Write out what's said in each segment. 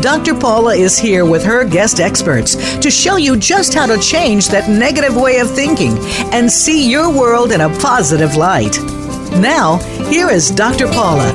Dr. Paula is here with her guest experts to show you just how to change that negative way of thinking and see your world in a positive light. Now, here is Dr. Paula.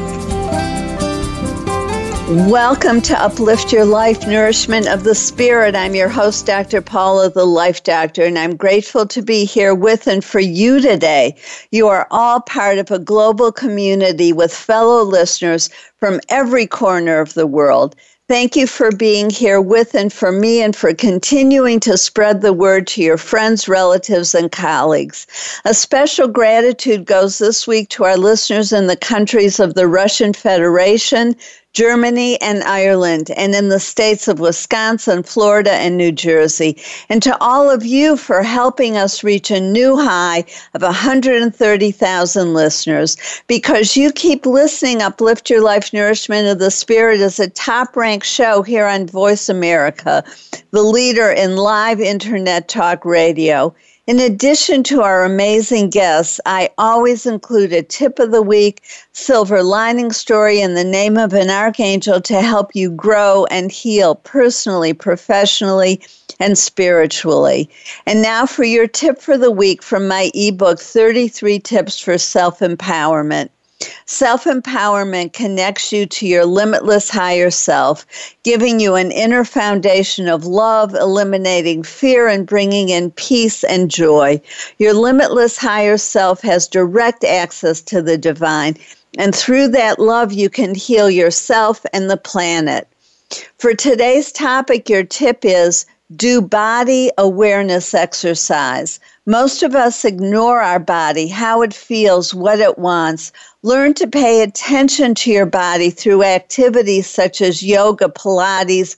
Welcome to Uplift Your Life, Nourishment of the Spirit. I'm your host, Dr. Paula, the Life Doctor, and I'm grateful to be here with and for you today. You are all part of a global community with fellow listeners from every corner of the world. Thank you for being here with and for me and for continuing to spread the word to your friends, relatives, and colleagues. A special gratitude goes this week to our listeners in the countries of the Russian Federation, Germany, and Ireland, and in the states of Wisconsin, Florida, and New Jersey. And to all of you for helping us reach a new high of 130,000 listeners. Because you keep listening, Uplift Your Life Nourishment of the Spirit is a top ranked show here on Voice America, the leader in live internet talk radio. In addition to our amazing guests, I always include a tip of the week, silver lining story, and the name of an archangel to help you grow and heal personally, professionally, and spiritually. And now for your tip for the week from my ebook, 33 Tips for Self Empowerment. Self empowerment connects you to your limitless higher self, giving you an inner foundation of love, eliminating fear, and bringing in peace and joy. Your limitless higher self has direct access to the divine, and through that love, you can heal yourself and the planet. For today's topic, your tip is do body awareness exercise. Most of us ignore our body, how it feels, what it wants. Learn to pay attention to your body through activities such as yoga, Pilates,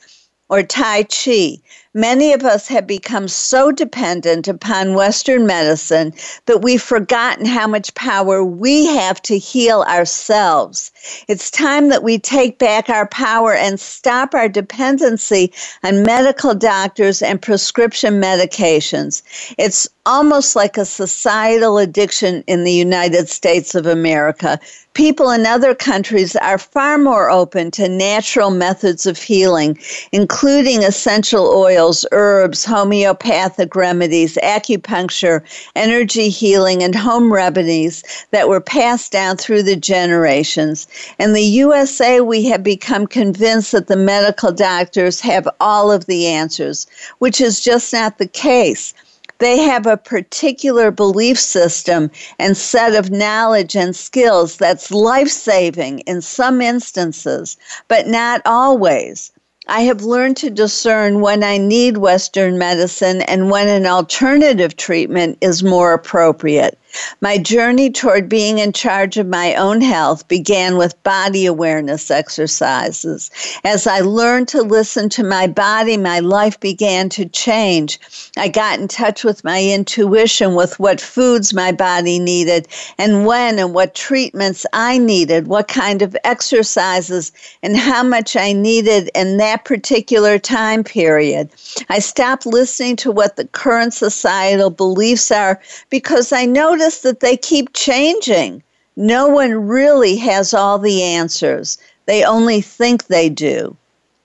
or Tai Chi. Many of us have become so dependent upon Western medicine that we've forgotten how much power we have to heal ourselves. It's time that we take back our power and stop our dependency on medical doctors and prescription medications. It's almost like a societal addiction in the United States of America. People in other countries are far more open to natural methods of healing, including essential oils, herbs, homeopathic remedies, acupuncture, energy healing, and home remedies that were passed down through the generations. In the USA, we have become convinced that the medical doctors have all of the answers, which is just not the case. They have a particular belief system and set of knowledge and skills that's life saving in some instances, but not always. I have learned to discern when I need Western medicine and when an alternative treatment is more appropriate. My journey toward being in charge of my own health began with body awareness exercises. As I learned to listen to my body, my life began to change. I got in touch with my intuition with what foods my body needed and when and what treatments I needed, what kind of exercises and how much I needed in that particular time period. I stopped listening to what the current societal beliefs are because I noticed notice that they keep changing. No one really has all the answers, they only think they do.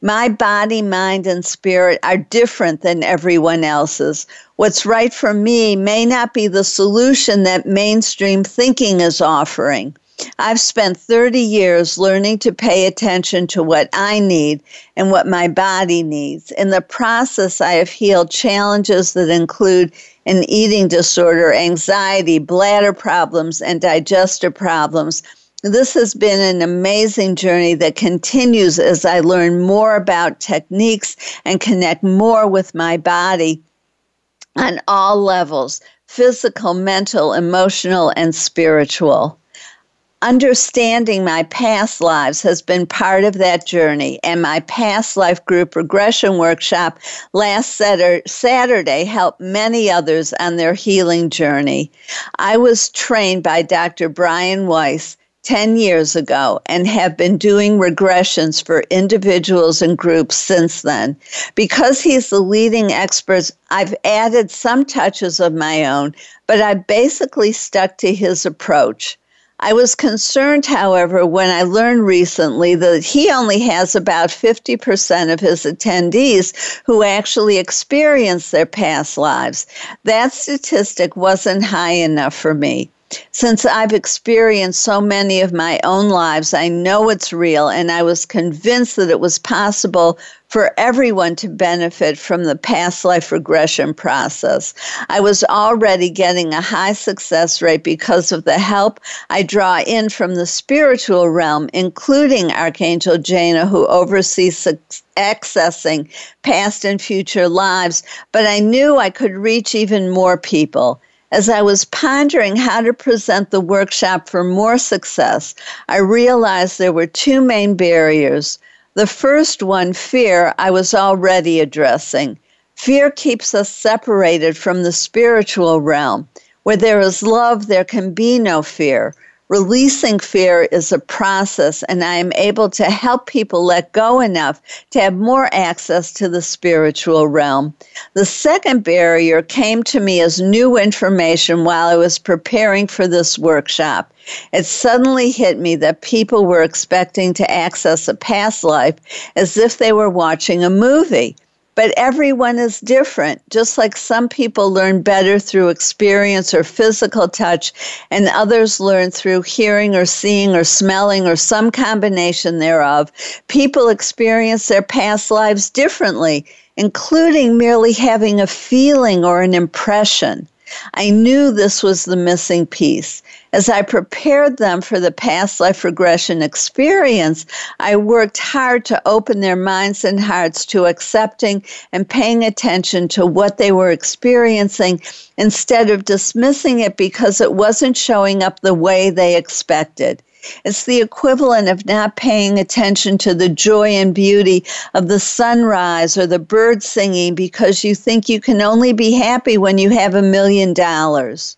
My body, mind, and spirit are different than everyone else's. What's right for me may not be the solution that mainstream thinking is offering. I've spent 30 years learning to pay attention to what I need and what my body needs. In the process, I have healed challenges that include an eating disorder, anxiety, bladder problems, and digestive problems. This has been an amazing journey that continues as I learn more about techniques and connect more with my body on all levels physical, mental, emotional, and spiritual. Understanding my past lives has been part of that journey, and my past life group regression workshop last Saturday helped many others on their healing journey. I was trained by Dr. Brian Weiss 10 years ago and have been doing regressions for individuals and groups since then. Because he's the leading expert, I've added some touches of my own, but I basically stuck to his approach. I was concerned, however, when I learned recently that he only has about 50% of his attendees who actually experience their past lives. That statistic wasn't high enough for me. Since I've experienced so many of my own lives, I know it's real, and I was convinced that it was possible for everyone to benefit from the past life regression process. I was already getting a high success rate because of the help I draw in from the spiritual realm, including Archangel Jaina, who oversees accessing past and future lives. But I knew I could reach even more people. As I was pondering how to present the workshop for more success, I realized there were two main barriers. The first one, fear, I was already addressing. Fear keeps us separated from the spiritual realm. Where there is love, there can be no fear. Releasing fear is a process, and I am able to help people let go enough to have more access to the spiritual realm. The second barrier came to me as new information while I was preparing for this workshop. It suddenly hit me that people were expecting to access a past life as if they were watching a movie. But everyone is different. Just like some people learn better through experience or physical touch, and others learn through hearing or seeing or smelling or some combination thereof, people experience their past lives differently, including merely having a feeling or an impression. I knew this was the missing piece. As I prepared them for the past life regression experience, I worked hard to open their minds and hearts to accepting and paying attention to what they were experiencing instead of dismissing it because it wasn't showing up the way they expected. It's the equivalent of not paying attention to the joy and beauty of the sunrise or the bird singing because you think you can only be happy when you have a million dollars.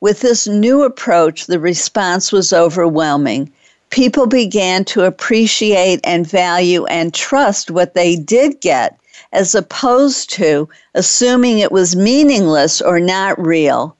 With this new approach, the response was overwhelming. People began to appreciate and value and trust what they did get, as opposed to assuming it was meaningless or not real.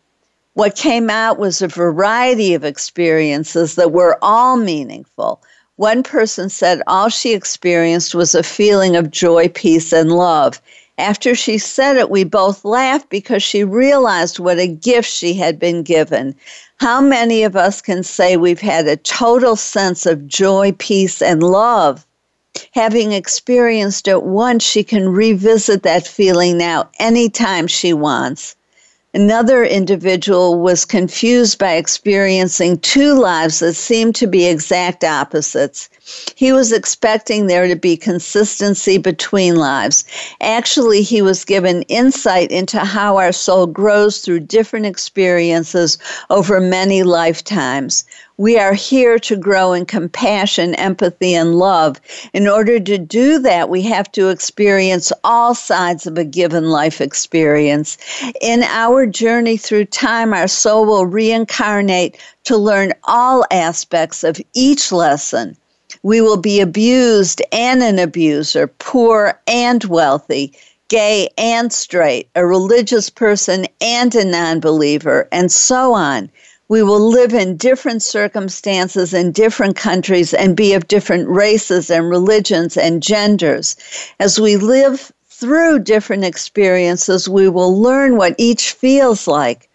What came out was a variety of experiences that were all meaningful. One person said all she experienced was a feeling of joy, peace, and love. After she said it, we both laughed because she realized what a gift she had been given. How many of us can say we've had a total sense of joy, peace, and love? Having experienced it once, she can revisit that feeling now anytime she wants. Another individual was confused by experiencing two lives that seemed to be exact opposites. He was expecting there to be consistency between lives. Actually, he was given insight into how our soul grows through different experiences over many lifetimes. We are here to grow in compassion, empathy, and love. In order to do that, we have to experience all sides of a given life experience. In our journey through time, our soul will reincarnate to learn all aspects of each lesson. We will be abused and an abuser, poor and wealthy, gay and straight, a religious person and a non believer, and so on we will live in different circumstances in different countries and be of different races and religions and genders. As we live through different experiences, we will learn what each feels like.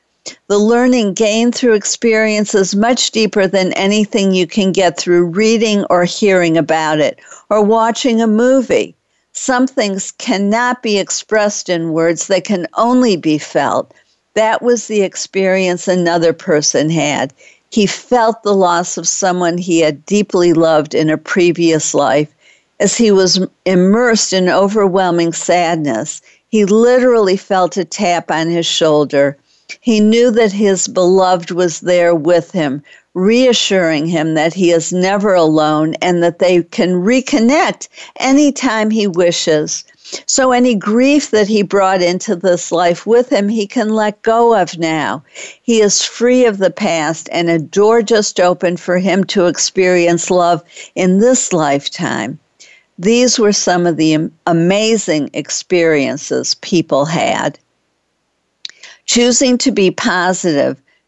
The learning gained through experience is much deeper than anything you can get through reading or hearing about it or watching a movie. Some things cannot be expressed in words, they can only be felt. That was the experience another person had. He felt the loss of someone he had deeply loved in a previous life. As he was immersed in overwhelming sadness, he literally felt a tap on his shoulder. He knew that his beloved was there with him, reassuring him that he is never alone and that they can reconnect anytime he wishes. So, any grief that he brought into this life with him, he can let go of now. He is free of the past, and a door just opened for him to experience love in this lifetime. These were some of the amazing experiences people had. Choosing to be positive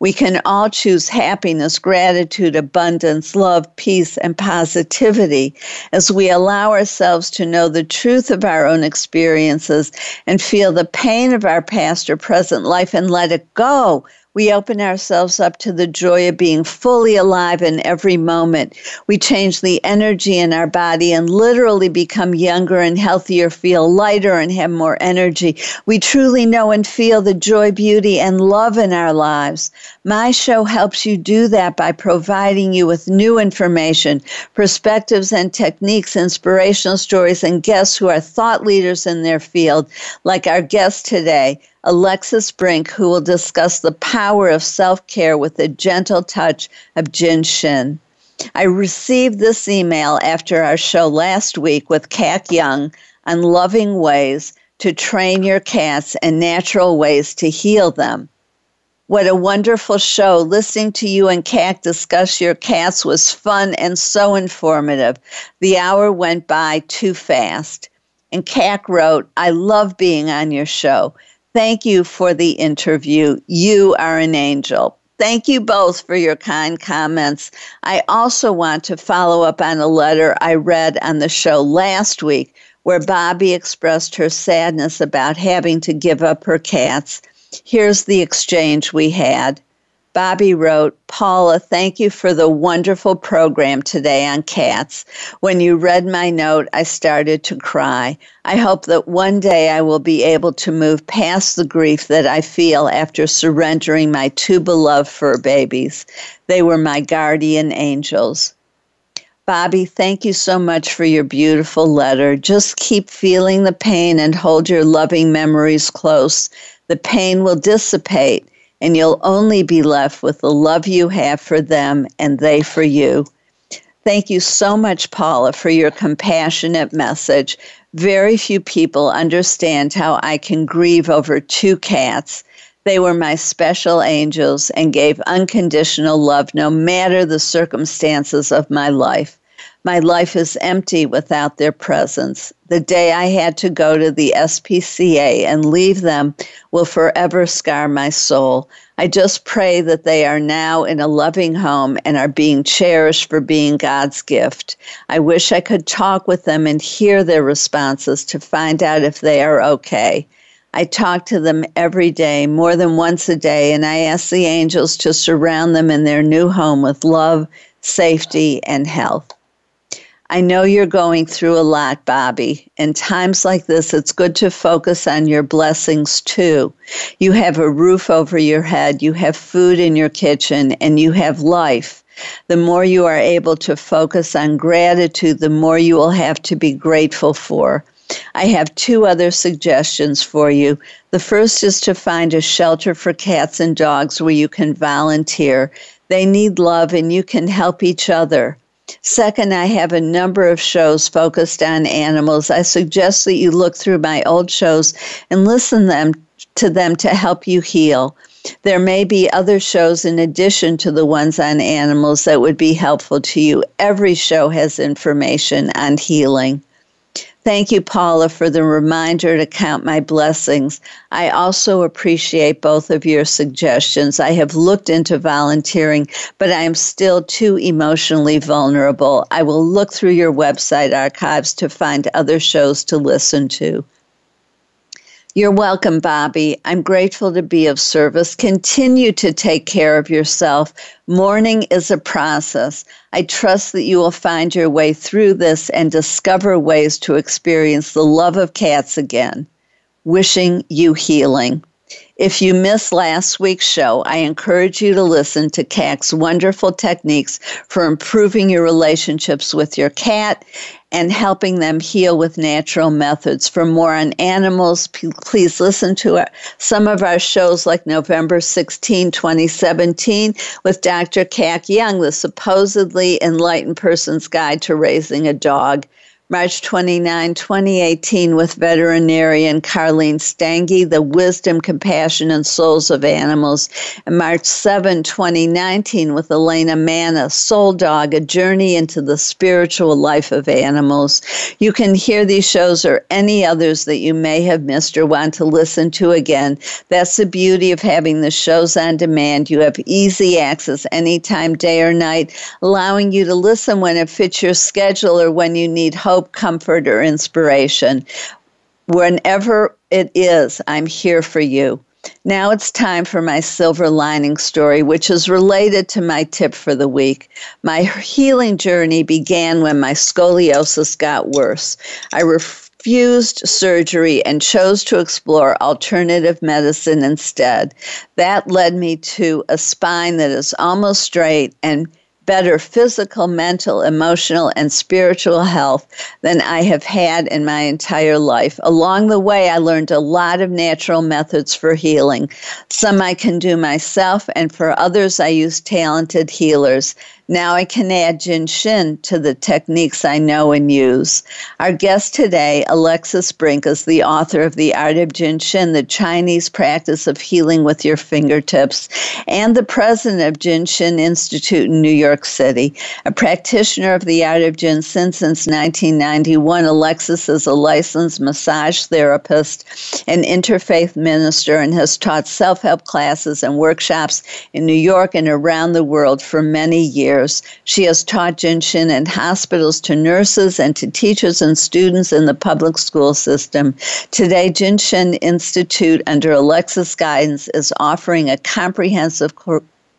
We can all choose happiness, gratitude, abundance, love, peace, and positivity as we allow ourselves to know the truth of our own experiences and feel the pain of our past or present life and let it go we open ourselves up to the joy of being fully alive in every moment. We change the energy in our body and literally become younger and healthier, feel lighter and have more energy. We truly know and feel the joy, beauty, and love in our lives. My show helps you do that by providing you with new information, perspectives and techniques, inspirational stories, and guests who are thought leaders in their field, like our guest today. Alexis Brink, who will discuss the power of self care with a gentle touch of Jin Shin. I received this email after our show last week with Kac Young on loving ways to train your cats and natural ways to heal them. What a wonderful show. Listening to you and Kac discuss your cats was fun and so informative. The hour went by too fast. And Kac wrote, I love being on your show. Thank you for the interview. You are an angel. Thank you both for your kind comments. I also want to follow up on a letter I read on the show last week where Bobby expressed her sadness about having to give up her cats. Here's the exchange we had. Bobby wrote, Paula, thank you for the wonderful program today on cats. When you read my note, I started to cry. I hope that one day I will be able to move past the grief that I feel after surrendering my two beloved fur babies. They were my guardian angels. Bobby, thank you so much for your beautiful letter. Just keep feeling the pain and hold your loving memories close. The pain will dissipate and you'll only be left with the love you have for them and they for you. Thank you so much, Paula, for your compassionate message. Very few people understand how I can grieve over two cats. They were my special angels and gave unconditional love no matter the circumstances of my life. My life is empty without their presence. The day I had to go to the SPCA and leave them will forever scar my soul. I just pray that they are now in a loving home and are being cherished for being God's gift. I wish I could talk with them and hear their responses to find out if they are okay. I talk to them every day, more than once a day, and I ask the angels to surround them in their new home with love, safety, and health. I know you're going through a lot, Bobby. In times like this, it's good to focus on your blessings too. You have a roof over your head, you have food in your kitchen, and you have life. The more you are able to focus on gratitude, the more you will have to be grateful for. I have two other suggestions for you. The first is to find a shelter for cats and dogs where you can volunteer. They need love and you can help each other. Second, I have a number of shows focused on animals. I suggest that you look through my old shows and listen them to them to help you heal. There may be other shows in addition to the ones on animals that would be helpful to you. Every show has information on healing. Thank you, Paula, for the reminder to count my blessings. I also appreciate both of your suggestions. I have looked into volunteering, but I am still too emotionally vulnerable. I will look through your website archives to find other shows to listen to. You're welcome, Bobby. I'm grateful to be of service. Continue to take care of yourself. Mourning is a process. I trust that you will find your way through this and discover ways to experience the love of cats again. Wishing you healing. If you missed last week's show, I encourage you to listen to Kac's wonderful techniques for improving your relationships with your cat and helping them heal with natural methods. For more on animals, please listen to some of our shows like November 16, 2017, with Dr. Kac Young, the supposedly enlightened person's guide to raising a dog. March 29, 2018, with veterinarian Carlene Stange, The Wisdom, Compassion, and Souls of Animals. And March 7, 2019, with Elena Mannes, Soul Dog, A Journey into the Spiritual Life of Animals. You can hear these shows or any others that you may have missed or want to listen to again. That's the beauty of having the shows on demand. You have easy access anytime, day or night, allowing you to listen when it fits your schedule or when you need hope hope, comfort, or inspiration. Whenever it is, I'm here for you. Now it's time for my silver lining story, which is related to my tip for the week. My healing journey began when my scoliosis got worse. I refused surgery and chose to explore alternative medicine instead. That led me to a spine that is almost straight and better physical, mental, emotional, and spiritual health than I have had in my entire life. Along the way, I learned a lot of natural methods for healing. Some I can do myself, and for others, I use talented healers. Now I can add Jin Shin to the techniques I know and use. Our guest today, Alexis Brink, is the author of The Art of Jin Shin, the Chinese practice of healing with your fingertips, and the president of Jin Shin Institute in New York City. A practitioner of the Art of Jin Shin since 1991, Alexis is a licensed massage therapist and interfaith minister and has taught self help classes and workshops in New York and around the world for many years years. She has taught Jin Shin in hospitals to nurses and to teachers and students in the public school system. Today, Jin Shin Institute, under Alexis guidance, is offering a comprehensive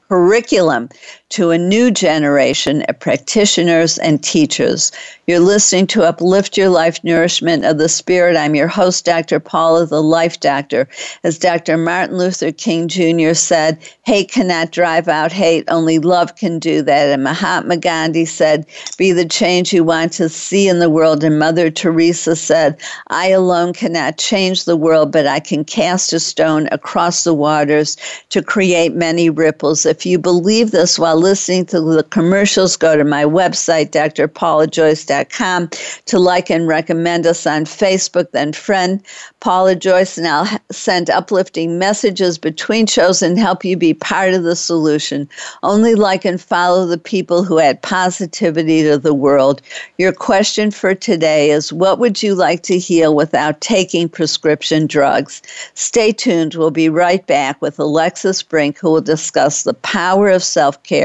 curriculum to a new generation of practitioners and teachers. You're listening to Uplift Your Life Nourishment of the Spirit. I'm your host, Dr. Paula, the Life Doctor. As Dr. Martin Luther King Jr. said, hate cannot drive out hate, only love can do that. And Mahatma Gandhi said, be the change you want to see in the world. And Mother Teresa said, I alone cannot change the world, but I can cast a stone across the waters to create many ripples. If you believe this while listening to the commercials, go to my website, drpaulajoyce.com, to like and recommend us on Facebook, then friend Paula Joyce, and I'll send uplifting messages between shows and help you be part of the solution. Only like and follow the people who add positivity to the world. Your question for today is What would you like to heal without taking prescription drugs? Stay tuned. We'll be right back with Alexis Brink, who will discuss the power of self care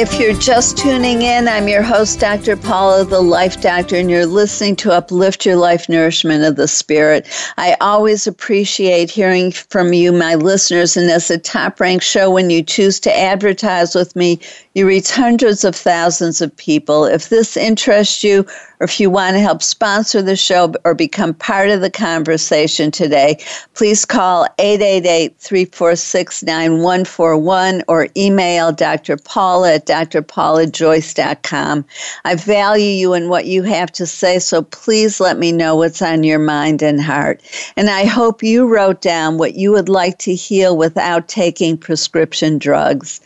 If you're just tuning in, I'm your host, Dr. Paula, the Life Doctor, and you're listening to Uplift Your Life Nourishment of the Spirit. I always appreciate hearing from you, my listeners, and as a top ranked show, when you choose to advertise with me, you reach hundreds of thousands of people. If this interests you, or if you want to help sponsor the show or become part of the conversation today, please call 888 346 9141 or email Dr. Paula at drpaulajoyce.com. I value you and what you have to say, so please let me know what's on your mind and heart. And I hope you wrote down what you would like to heal without taking prescription drugs.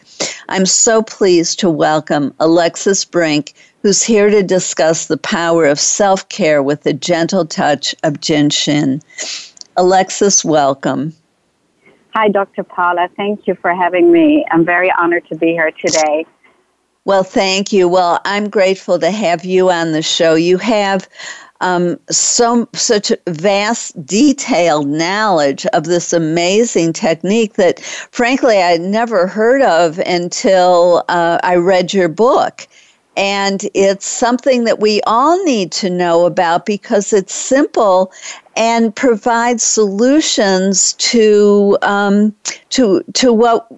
I'm so pleased to welcome Alexis Brink, who's here to discuss the power of self care with the gentle touch of Jin Shin. Alexis, welcome. Hi, Dr. Paula. Thank you for having me. I'm very honored to be here today. Well, thank you. Well, I'm grateful to have you on the show. You have um, so such vast, detailed knowledge of this amazing technique that, frankly, I never heard of until uh, I read your book. And it's something that we all need to know about because it's simple and provides solutions to um, to to what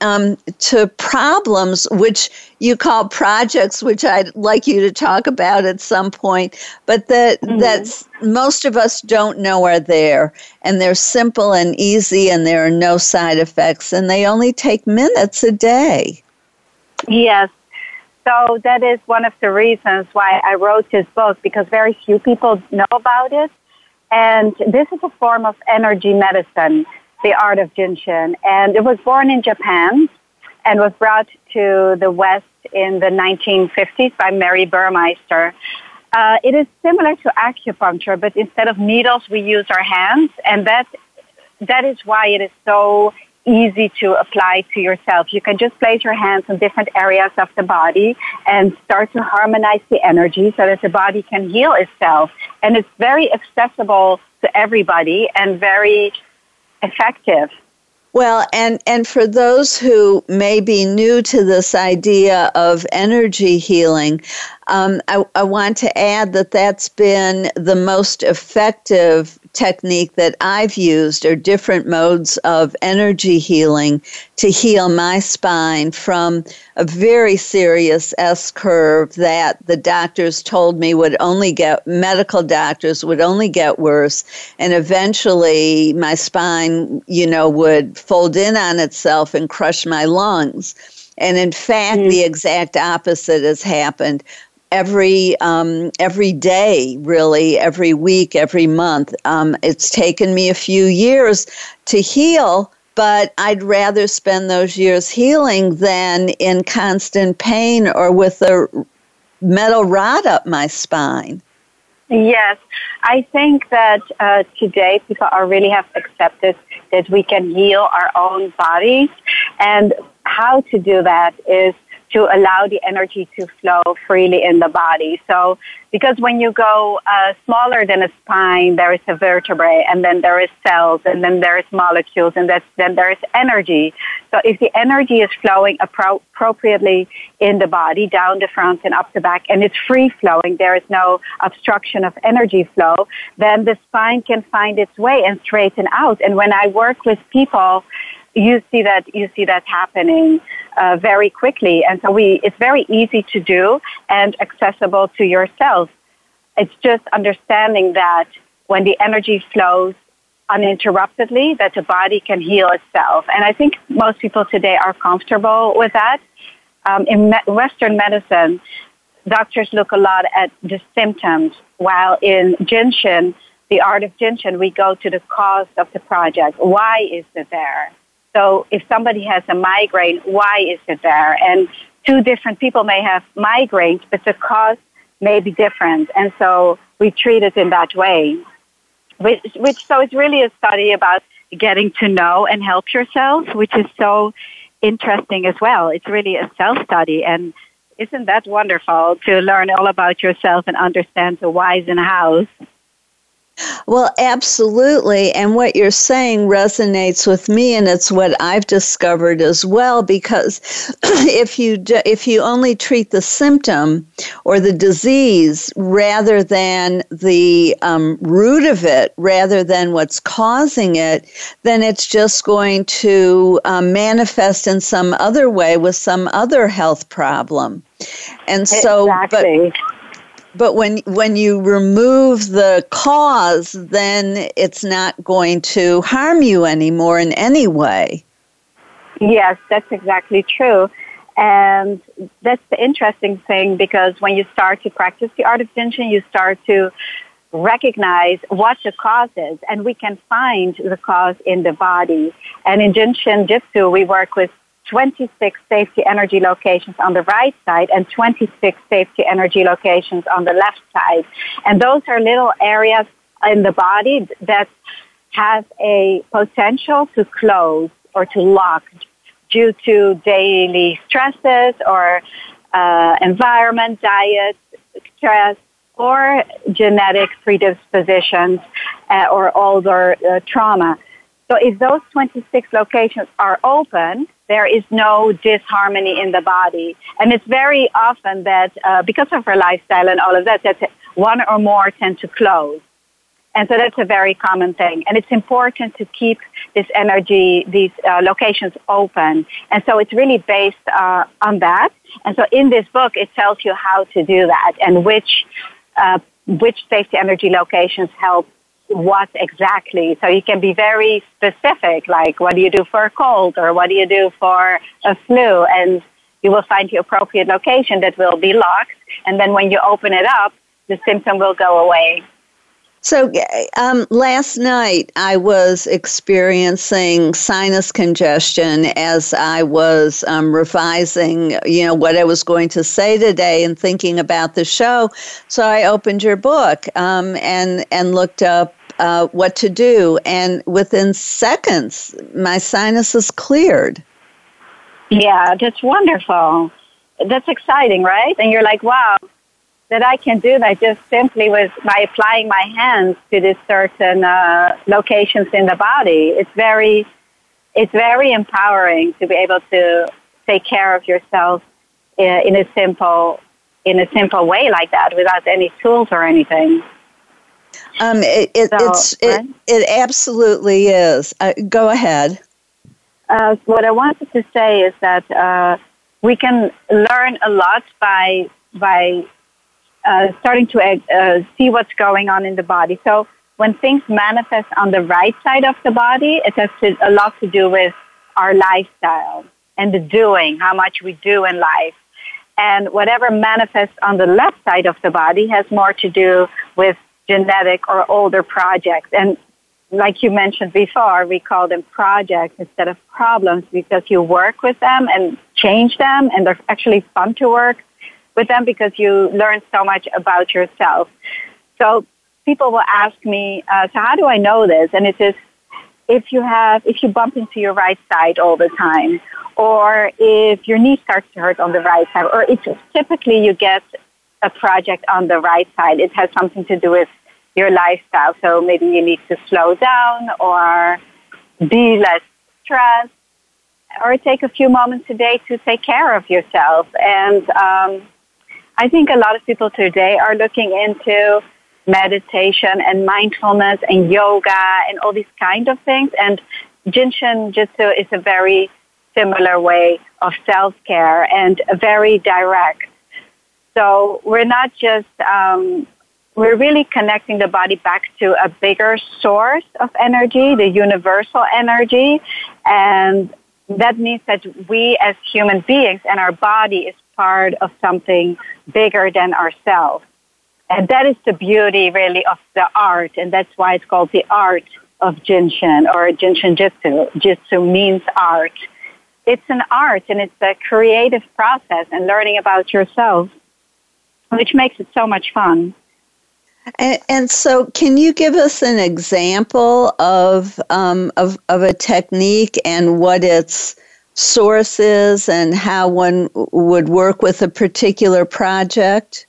um, to problems which you call projects, which I'd like you to talk about at some point, but that mm-hmm. that's most of us don't know are there, and they're simple and easy, and there are no side effects, and they only take minutes a day. Yes. So that is one of the reasons why I wrote this book because very few people know about it. And this is a form of energy medicine the art of Jinshin. And it was born in Japan and was brought to the West in the 1950s by Mary Burmeister. Uh, it is similar to acupuncture, but instead of needles, we use our hands, and that that is why it is so easy to apply to yourself. You can just place your hands on different areas of the body and start to harmonize the energy so that the body can heal itself. And it's very accessible to everybody and very effective. Well, and, and for those who may be new to this idea of energy healing, um, I, I want to add that that's been the most effective technique that I've used are different modes of energy healing to heal my spine from a very serious S curve that the doctors told me would only get, medical doctors would only get worse. And eventually my spine, you know, would fold in on itself and crush my lungs. And in fact, mm. the exact opposite has happened every um, every day, really, every week, every month. Um, it's taken me a few years to heal, but I'd rather spend those years healing than in constant pain or with a metal rod up my spine. Yes, I think that uh, today people are really have accepted that we can heal our own bodies, and how to do that is to allow the energy to flow freely in the body. So, because when you go uh, smaller than a spine, there is a vertebrae, and then there is cells, and then there is molecules, and then there is energy. So, if the energy is flowing appro- appropriately in the body, down the front and up the back, and it's free flowing, there is no obstruction of energy flow, then the spine can find its way and straighten out. And when I work with people, you see that you see that happening uh, very quickly, and so we it's very easy to do and accessible to yourself. It's just understanding that when the energy flows uninterruptedly, that the body can heal itself. And I think most people today are comfortable with that. Um, in me- Western medicine, doctors look a lot at the symptoms, while in Jinshin, the art of Jinshin, we go to the cause of the project. Why is it there? So if somebody has a migraine, why is it there? And two different people may have migraines, but the cause may be different. And so we treat it in that way. Which, which so it's really a study about getting to know and help yourself, which is so interesting as well. It's really a self study and isn't that wonderful to learn all about yourself and understand the whys and hows? Well, absolutely. And what you're saying resonates with me, and it's what I've discovered as well. Because if you do, if you only treat the symptom or the disease rather than the um, root of it, rather than what's causing it, then it's just going to um, manifest in some other way with some other health problem. And so, exactly. but but when when you remove the cause, then it's not going to harm you anymore in any way. Yes, that's exactly true. And that's the interesting thing because when you start to practice the art of Jinshin, you start to recognize what the cause is, and we can find the cause in the body. And in Jinshin Jyutsu, we work with 26 safety energy locations on the right side and 26 safety energy locations on the left side. And those are little areas in the body that have a potential to close or to lock due to daily stresses or uh, environment, diet, stress, or genetic predispositions uh, or older uh, trauma. So if those 26 locations are open, there is no disharmony in the body. And it's very often that uh, because of our lifestyle and all of that, that one or more tend to close. And so that's a very common thing. And it's important to keep this energy, these uh, locations open. And so it's really based uh, on that. And so in this book, it tells you how to do that and which, uh, which safety energy locations help what exactly. So you can be very specific, like what do you do for a cold or what do you do for a flu? And you will find the appropriate location that will be locked. And then when you open it up, the symptom will go away. So um, last night I was experiencing sinus congestion as I was um, revising, you know, what I was going to say today and thinking about the show. So I opened your book um, and and looked up uh, what to do, and within seconds my sinuses cleared. Yeah, that's wonderful. That's exciting, right? And you're like, wow, that I can do that just simply with by applying my hands to these certain uh, locations in the body. It's very, it's very empowering to be able to take care of yourself uh, in a simple, in a simple way like that, without any tools or anything. Um, it, it, so, it's right? it, it absolutely is. Uh, go ahead. Uh, what I wanted to say is that uh, we can learn a lot by by uh, starting to uh, see what's going on in the body. So when things manifest on the right side of the body, it has to, a lot to do with our lifestyle and the doing, how much we do in life. And whatever manifests on the left side of the body has more to do with genetic or older projects. And like you mentioned before, we call them projects instead of problems because you work with them and change them, and they're actually fun to work with them because you learn so much about yourself. So people will ask me, uh, so how do I know this? And it is if you have, if you bump into your right side all the time, or if your knee starts to hurt on the right side, or it's typically you get a project on the right side, it has something to do with your lifestyle. So maybe you need to slow down or be less stressed or take a few moments a day to take care of yourself. And um, I think a lot of people today are looking into meditation and mindfulness and yoga and all these kind of things. And Jinshin Jyutsu is a very similar way of self-care and a very direct. So we're not just, um, we're really connecting the body back to a bigger source of energy, the universal energy. And that means that we as human beings and our body is part of something bigger than ourselves. And that is the beauty really of the art, and that's why it's called the art of Jinshin or Jinshin Jitsu. Jyutsu means art. It's an art and it's a creative process and learning about yourself, which makes it so much fun. And, and so, can you give us an example of, um, of, of a technique and what its source is and how one would work with a particular project?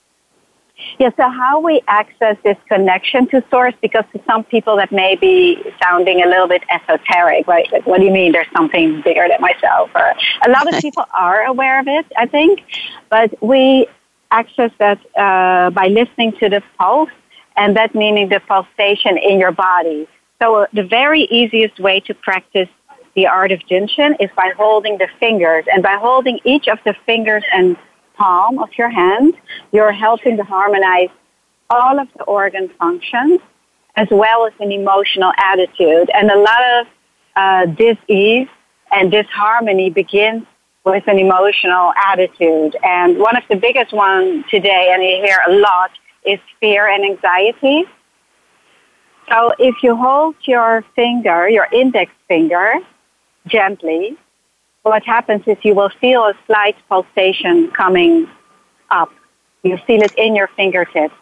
Yeah, so how we access this connection to source, because to some people that may be sounding a little bit esoteric, right? Like, what do you mean there's something bigger than myself? Or a lot of people are aware of it, I think, but we access that uh, by listening to the pulse, and that meaning the pulsation in your body. So the very easiest way to practice the art of Jinshin is by holding the fingers, and by holding each of the fingers and palm of your hand, you're helping to harmonize all of the organ functions as well as an emotional attitude. And a lot of uh, dis-ease and disharmony begins with an emotional attitude. And one of the biggest ones today, and you hear a lot, is fear and anxiety. So if you hold your finger, your index finger, gently, what happens is you will feel a slight pulsation coming up. You feel it in your fingertips.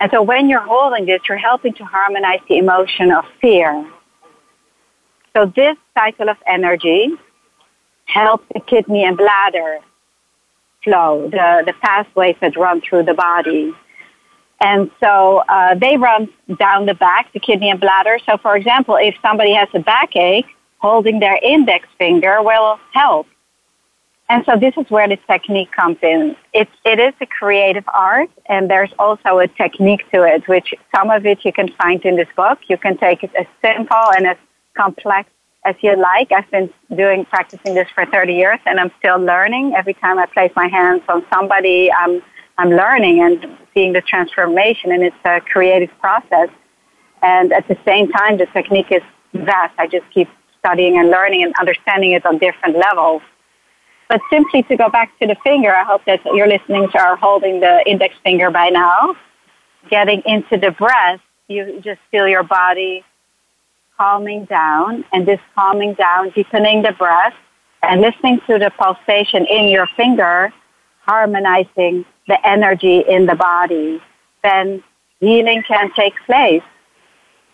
And so when you're holding this, you're helping to harmonize the emotion of fear. So this cycle of energy helps the kidney and bladder flow, the, the pathways that run through the body. And so uh, they run down the back, the kidney and bladder. So, for example, if somebody has a backache, holding their index finger will help. And so this is where the technique comes in. It, it is a creative art, and there's also a technique to it, which some of it you can find in this book. You can take it as simple and as complex as you like. I've been doing practicing this for 30 years, and I'm still learning. Every time I place my hands on somebody, I'm I'm learning and seeing the transformation, and it's a creative process. And at the same time, the technique is vast. I just keep studying and learning and understanding it on different levels. But simply to go back to the finger, I hope that your listeners are holding the index finger by now. Getting into the breath, you just feel your body calming down and this calming down, deepening the breath and listening to the pulsation in your finger, harmonizing the energy in the body. Then healing can take place.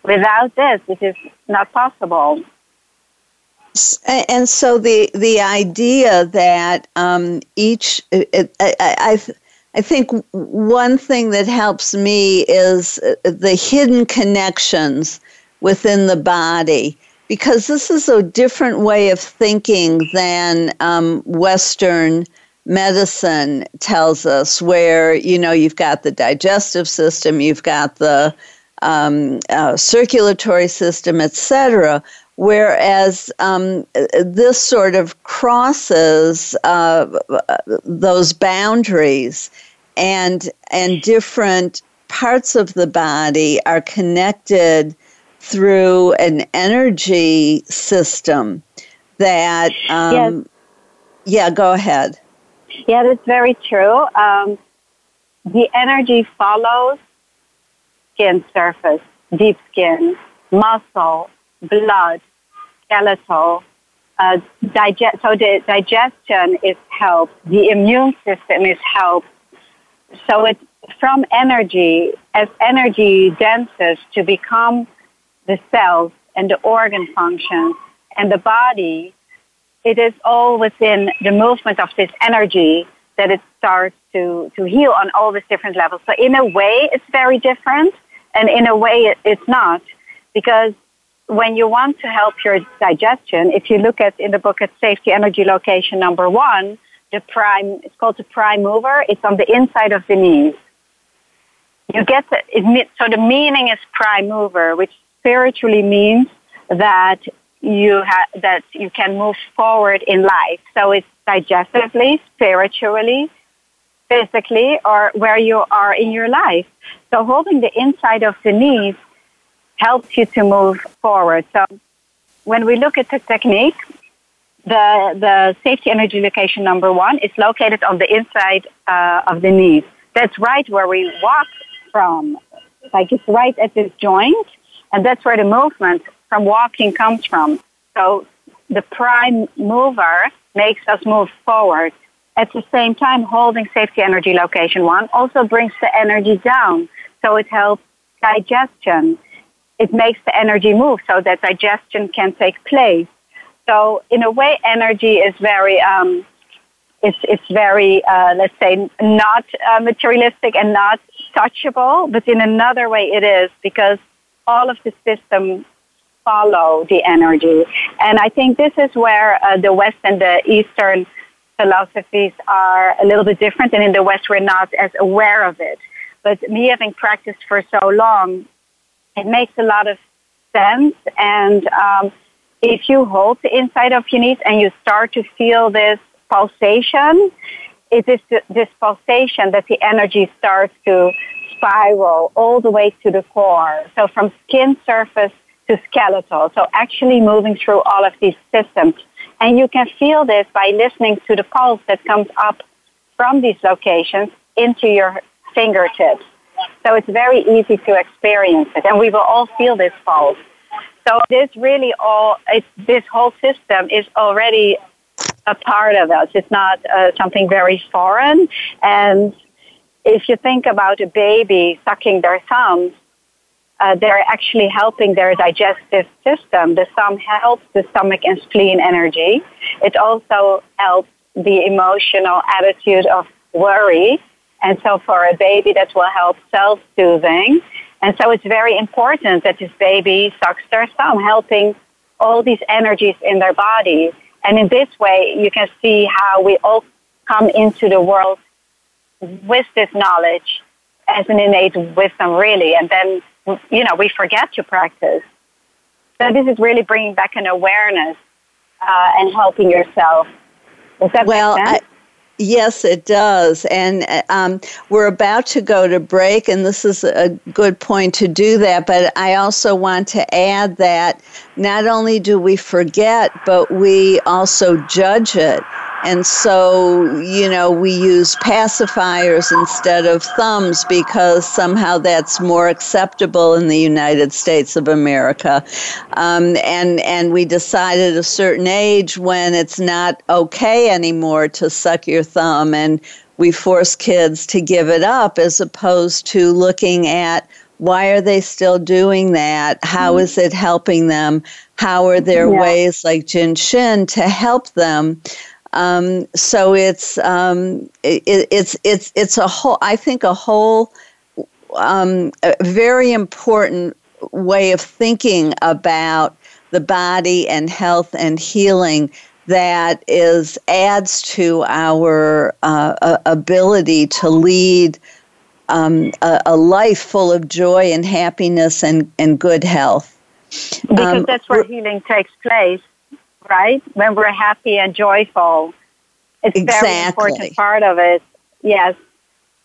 Without this, it is not possible and so the the idea that um, each I, I, I think one thing that helps me is uh, the hidden connections within the body because this is a different way of thinking than um, Western medicine tells us, where you know you've got the digestive system, you've got the um, uh, circulatory system, etc. Whereas um, this sort of crosses uh, those boundaries, and and different parts of the body are connected through an energy system that. Um, yes. Yeah, go ahead. Yeah, that's very true. Um, the energy follows skin surface, deep skin, muscle, blood, skeletal. Uh, digest, so the digestion is helped. The immune system is helped. So it's from energy, as energy denses to become the cells and the organ functions and the body, it is all within the movement of this energy that it starts to, to heal on all these different levels. So in a way, it's very different, and in a way, it, it's not, because when you want to help your digestion, if you look at in the book at safety energy location number one, the prime, it's called the prime mover. It's on the inside of the knees. You get the, it, so the meaning is prime mover, which spiritually means that you have that you can move forward in life. So it's digestively, spiritually, physically, or where you are in your life. So holding the inside of the knees helps you to move forward. So when we look at the technique, the, the safety energy location number one is located on the inside uh, of the knees. That's right where we walk from. Like it's right at this joint, and that's where the movement from walking comes from. So the prime mover makes us move forward. At the same time, holding safety energy location one also brings the energy down. So it helps digestion. It makes the energy move so that digestion can take place. So in a way, energy is very, um, it's, it's very, uh, let's say, not uh, materialistic and not touchable, but in another way it is because all of the system follow the energy. And I think this is where uh, the West and the Eastern philosophies are a little bit different, and in the West we're not as aware of it. But me having practiced for so long, it makes a lot of sense. And um, if you hold the inside of your knees and you start to feel this pulsation, it is this pulsation that the energy starts to spiral all the way to the core. So from skin surface to skeletal. So actually moving through all of these systems. And you can feel this by listening to the pulse that comes up from these locations into your fingertips. So it's very easy to experience it. And we will all feel this pulse. So this really all, this whole system is already a part of us. It's not uh, something very foreign. And if you think about a baby sucking their thumbs, uh, they're actually helping their digestive system. The thumb helps the stomach and spleen energy. It also helps the emotional attitude of worry. And so for a baby, that will help self-soothing. And so it's very important that this baby sucks their thumb, helping all these energies in their body. And in this way, you can see how we all come into the world with this knowledge as an innate wisdom, really. And then, you know, we forget to practice. So this is really bringing back an awareness uh, and helping yourself. Does that well, make sense? I- Yes, it does. And um, we're about to go to break, and this is a good point to do that. But I also want to add that not only do we forget, but we also judge it. And so, you know, we use pacifiers instead of thumbs because somehow that's more acceptable in the United States of America. Um, and, and we decide at a certain age when it's not okay anymore to suck your thumb, and we force kids to give it up as opposed to looking at why are they still doing that? How mm-hmm. is it helping them? How are there yeah. ways like Jin Shin to help them? Um, so it's um, it, it's it's it's a whole. I think a whole um, a very important way of thinking about the body and health and healing that is adds to our uh, ability to lead um, a, a, life full of joy and happiness and, and good health. Because um, that's where healing takes place right? When we're happy and joyful. It's exactly. very important part of it. Yes.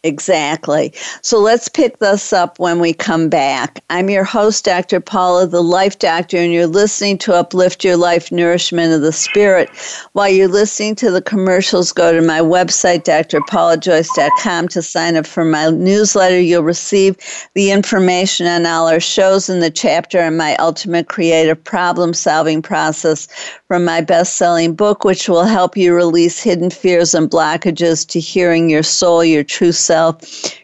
Exactly. So let's pick this up when we come back. I'm your host, Dr. Paula, the Life Doctor, and you're listening to Uplift Your Life Nourishment of the Spirit. While you're listening to the commercials, go to my website, drpaulajoyce.com, to sign up for my newsletter. You'll receive the information on all our shows in the chapter on my ultimate creative problem solving process from my best selling book, which will help you release hidden fears and blockages to hearing your soul, your true self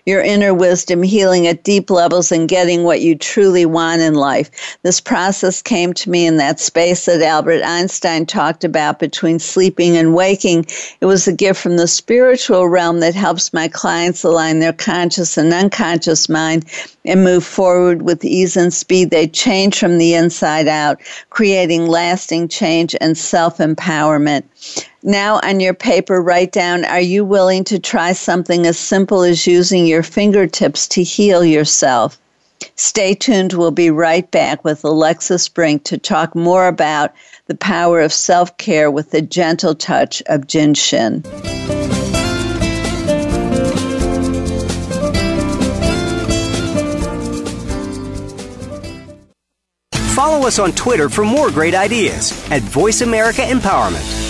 your inner wisdom, healing at deep levels, and getting what you truly want in life. This process came to me in that space that Albert Einstein talked about between sleeping and waking. It was a gift from the spiritual realm that helps my clients align their conscious and unconscious mind and move forward with ease and speed. They change from the inside out, creating lasting change and self empowerment. Now, on your paper, write down Are you willing to try something as simple as using your fingertips to heal yourself? Stay tuned. We'll be right back with Alexis Brink to talk more about the power of self care with the gentle touch of Jin Shin. Follow us on Twitter for more great ideas at Voice America Empowerment.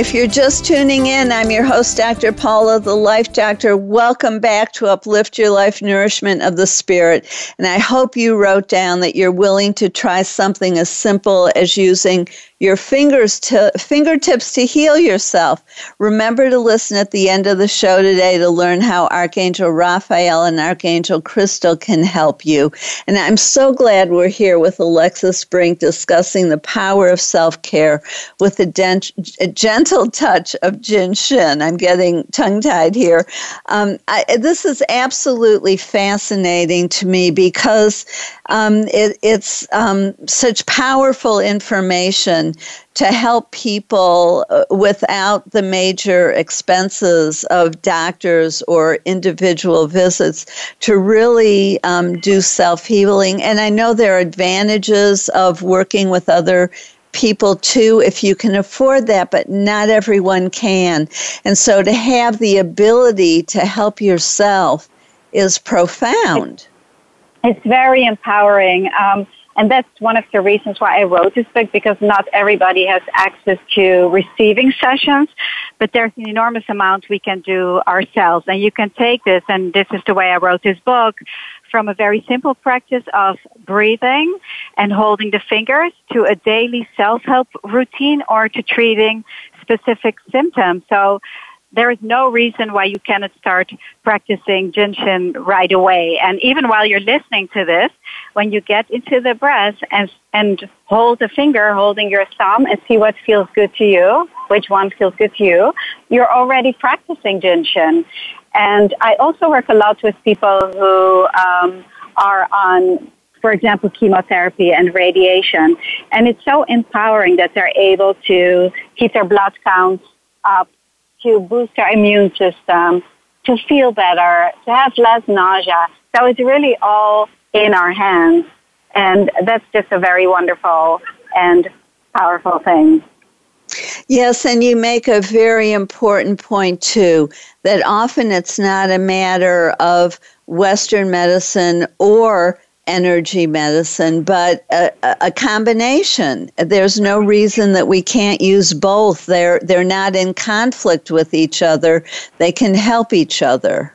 If you're just tuning in, I'm your host, Dr. Paula, the Life Doctor. Welcome back to Uplift Your Life Nourishment of the Spirit. And I hope you wrote down that you're willing to try something as simple as using your fingers to fingertips to heal yourself. Remember to listen at the end of the show today to learn how Archangel Raphael and Archangel Crystal can help you. And I'm so glad we're here with Alexis Brink discussing the power of self-care with a, dent- a gentle touch of Jin Shin. I'm getting tongue-tied here. Um, I, this is absolutely fascinating to me because um, it, it's um, such powerful information to help people uh, without the major expenses of doctors or individual visits to really um, do self healing. And I know there are advantages of working with other people too if you can afford that, but not everyone can. And so to have the ability to help yourself is profound. It's very empowering. Um, and that's one of the reasons why I wrote this book because not everybody has access to receiving sessions, but there's an enormous amount we can do ourselves. And you can take this, and this is the way I wrote this book, from a very simple practice of breathing and holding the fingers to a daily self-help routine or to treating specific symptoms. So there is no reason why you cannot start practicing Jinshin right away. And even while you're listening to this, when you get into the breath and, and hold a finger holding your thumb and see what feels good to you, which one feels good to you, you're already practicing Jinshin. And I also work a lot with people who um, are on for example, chemotherapy and radiation. And it's so empowering that they're able to keep their blood counts up to boost their immune system, to feel better, to have less nausea. So it's really all in our hands. And that's just a very wonderful and powerful thing. Yes, and you make a very important point too that often it's not a matter of Western medicine or energy medicine, but a, a, combination. There's no reason that we can't use both. They're they're not in conflict with each other. They can help each other.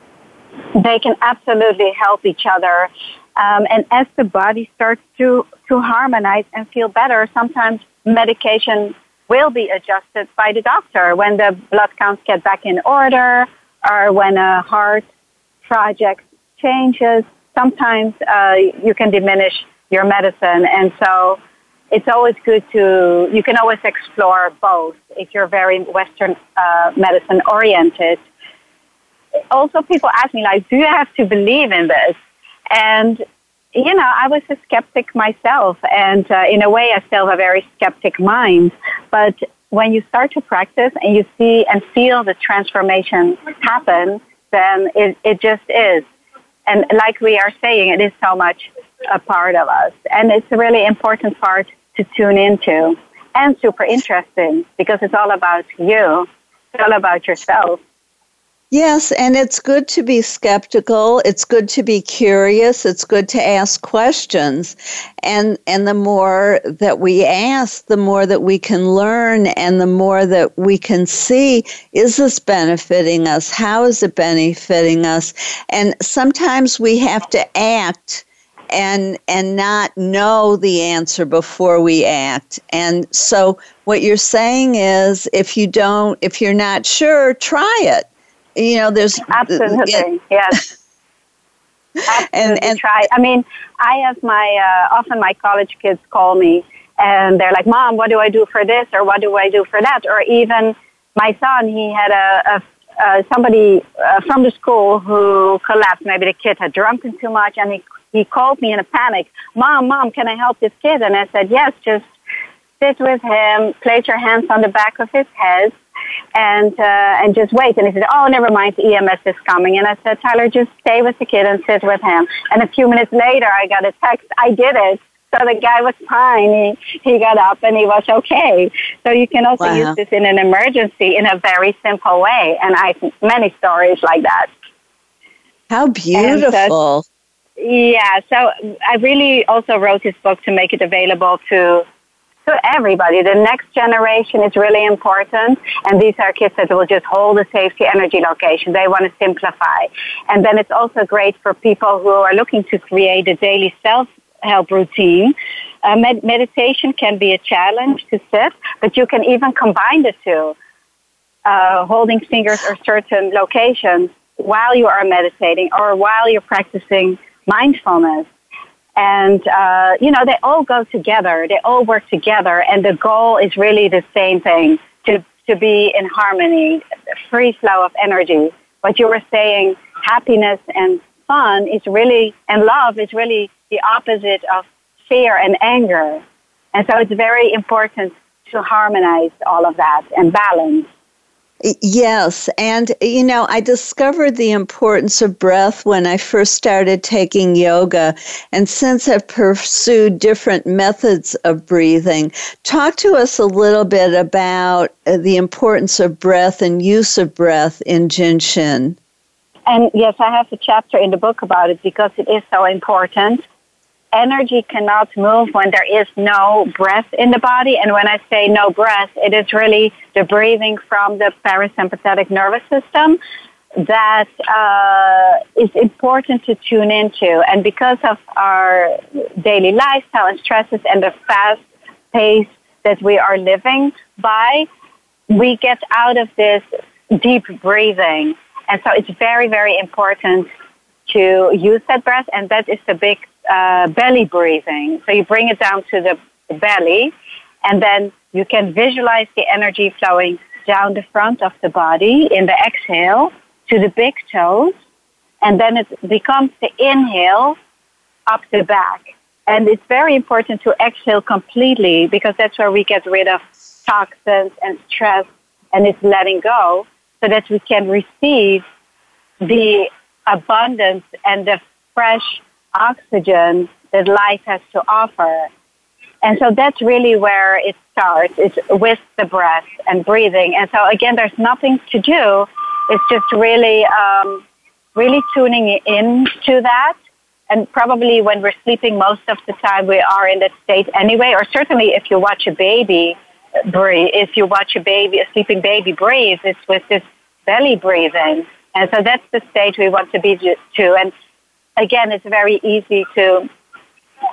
They can absolutely help each other. Um, and as the body starts to, to harmonize and feel better, sometimes medication will be adjusted by the doctor when the blood counts get back in order or when a heart project changes sometimes uh, you can diminish your medicine. And so it's always good to, you can always explore both if you're very Western uh, medicine oriented. Also, people ask me, like, do you have to believe in this? And, you know, I was a skeptic myself. And uh, in a way, I still have a very skeptic mind. But when you start to practice and you see and feel the transformation happen, then it, it just is. And like we are saying, it is so much a part of us. And it's a really important part to tune into and super interesting because it's all about you. It's all about yourself. Yes, and it's good to be skeptical. It's good to be curious. It's good to ask questions. And and the more that we ask, the more that we can learn and the more that we can see is this benefiting us? How is it benefiting us? And sometimes we have to act and and not know the answer before we act. And so what you're saying is if you don't if you're not sure, try it you know, there's absolutely it, yes. Absolutely and, and try. I mean, I have my uh, often my college kids call me and they're like, "Mom, what do I do for this or what do I do for that?" Or even my son, he had a, a uh, somebody uh, from the school who collapsed. Maybe the kid had drunken too much, and he he called me in a panic. Mom, mom, can I help this kid? And I said, yes, just sit with him, place your hands on the back of his head, and uh, and just wait. And he said, "Oh, never mind, EMS is coming." And I said, "Tyler, just stay with the kid and sit with him." And a few minutes later, I got a text. I did it. So the guy was fine. He he got up and he was okay. So you can also wow. use this in an emergency in a very simple way. And I have many stories like that. How beautiful. yeah, so I really also wrote this book to make it available to to everybody. The next generation is really important, and these are kids that will just hold the safety energy location. They want to simplify. And then it's also great for people who are looking to create a daily self help routine. Uh, med- meditation can be a challenge to sit, but you can even combine the two. Uh, holding fingers or certain locations while you are meditating or while you're practicing mindfulness. And, uh, you know, they all go together. They all work together. And the goal is really the same thing to, to be in harmony, free flow of energy. What you were saying, happiness and fun is really, and love is really the opposite of fear and anger. And so it's very important to harmonize all of that and balance. Yes. And, you know, I discovered the importance of breath when I first started taking yoga. And since I've pursued different methods of breathing, talk to us a little bit about uh, the importance of breath and use of breath in Jinshin. And yes, I have a chapter in the book about it because it is so important energy cannot move when there is no breath in the body. And when I say no breath, it is really the breathing from the parasympathetic nervous system that uh, is important to tune into. And because of our daily lifestyle and stresses and the fast pace that we are living by, we get out of this deep breathing. And so it's very, very important to use that breath, and that is the big uh, belly breathing. So you bring it down to the, the belly, and then you can visualize the energy flowing down the front of the body in the exhale to the big toes, and then it becomes the inhale up the back. And it's very important to exhale completely because that's where we get rid of toxins and stress and it's letting go so that we can receive the abundance and the fresh oxygen that life has to offer. And so that's really where it starts. It's with the breath and breathing. And so again, there's nothing to do. It's just really, um, really tuning in to that. And probably when we're sleeping most of the time, we are in that state anyway. Or certainly if you watch a baby breathe, if you watch a baby, a sleeping baby breathe, it's with this belly breathing. And so that's the state we want to be to. And again, it's very easy to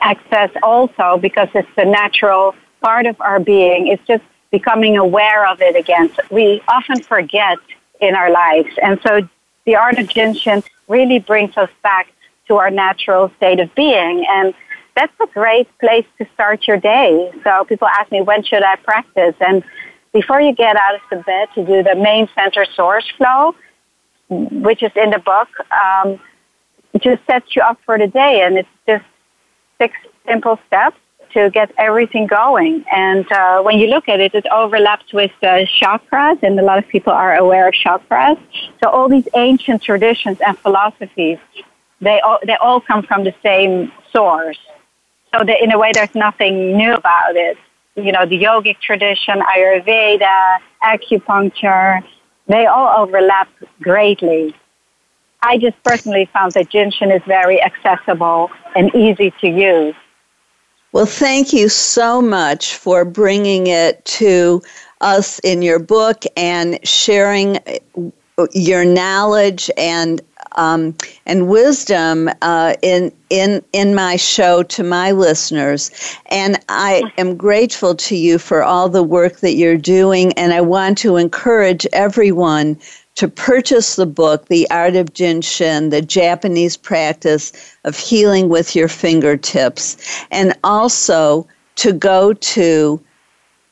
access also because it's the natural part of our being. It's just becoming aware of it again. So we often forget in our lives. And so the art of Jin really brings us back to our natural state of being. And that's a great place to start your day. So people ask me, when should I practice? And before you get out of the bed to do the main center source flow, which is in the book, um, just sets you up for the day. And it's just six simple steps to get everything going. And uh, when you look at it, it overlaps with the chakras, and a lot of people are aware of chakras. So all these ancient traditions and philosophies, they all, they all come from the same source. So that in a way, there's nothing new about it. You know, the yogic tradition, Ayurveda, acupuncture, they all overlap greatly. I just personally found that Shin is very accessible and easy to use. Well, thank you so much for bringing it to us in your book and sharing your knowledge and um, and wisdom uh, in in in my show to my listeners. And I am grateful to you for all the work that you're doing. And I want to encourage everyone to purchase the book, The Art of Jin Shin, the Japanese practice of healing with your fingertips, and also to go to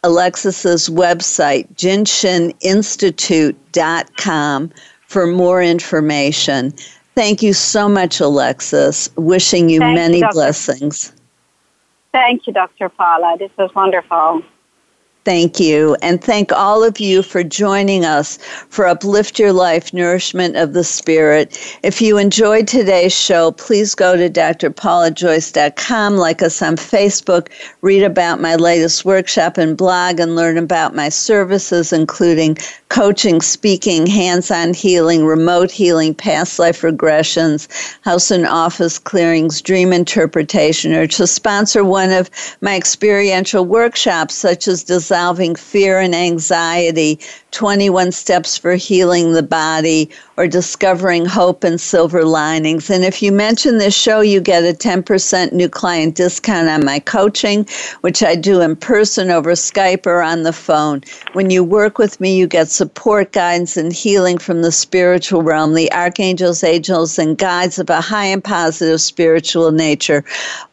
Alexis's website, jinshininstitute.com, for more information. Thank you so much, Alexis. Wishing you Thank many you, blessings. Thank you, Dr. Paula. This was wonderful. Thank you. And thank all of you for joining us for Uplift Your Life Nourishment of the Spirit. If you enjoyed today's show, please go to drpaulajoyce.com, like us on Facebook, read about my latest workshop and blog, and learn about my services, including coaching, speaking, hands on healing, remote healing, past life regressions, house and office clearings, dream interpretation, or to sponsor one of my experiential workshops, such as dissolving fear and anxiety, 21 Steps for Healing the Body, or Discovering Hope and Silver Linings. And if you mention this show, you get a 10% new client discount on my coaching, which I do in person over Skype or on the phone. When you work with me, you get support, guidance, and healing from the spiritual realm. The archangels, angels, and guides of a high and positive spiritual nature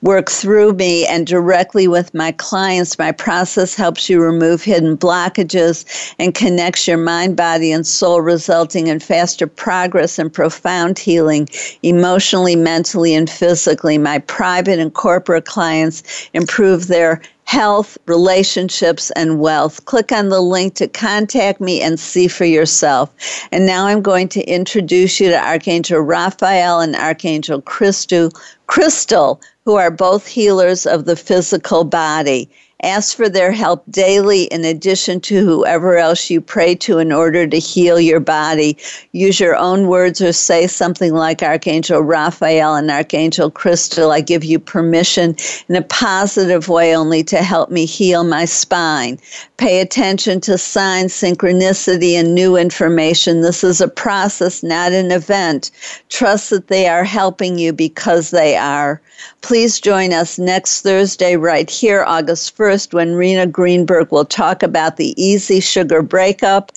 work through me and directly with my clients. My process helps you remove hidden blockages and connects your mind, body, and soul, resulting in faster progress and profound healing emotionally, mentally, and physically. My private and corporate clients improve their health, relationships, and wealth. Click on the link to contact me and see for yourself. And now I'm going to introduce you to Archangel Raphael and Archangel Crystal, Crystal, who are both healers of the physical body. Ask for their help daily in addition to whoever else you pray to in order to heal your body. Use your own words or say something like Archangel Raphael and Archangel Crystal. I give you permission in a positive way only to help me heal my spine. Pay attention to signs, synchronicity, and new information. This is a process, not an event. Trust that they are helping you because they are. Please join us next Thursday, right here, August 1st, when Rena Greenberg will talk about the easy sugar breakup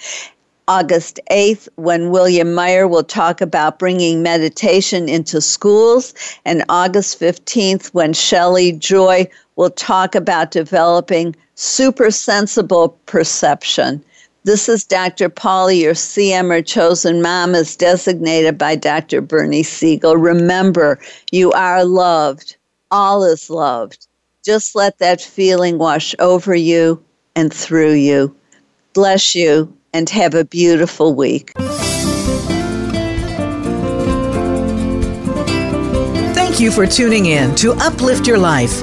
August 8th, when William Meyer will talk about bringing meditation into schools, and August 15th, when Shelley Joy will talk about developing super sensible perception. This is Dr. Paula, your CM or chosen mom, is designated by Dr. Bernie Siegel. Remember, you are loved. All is loved. Just let that feeling wash over you and through you. Bless you and have a beautiful week. Thank you for tuning in to Uplift Your Life,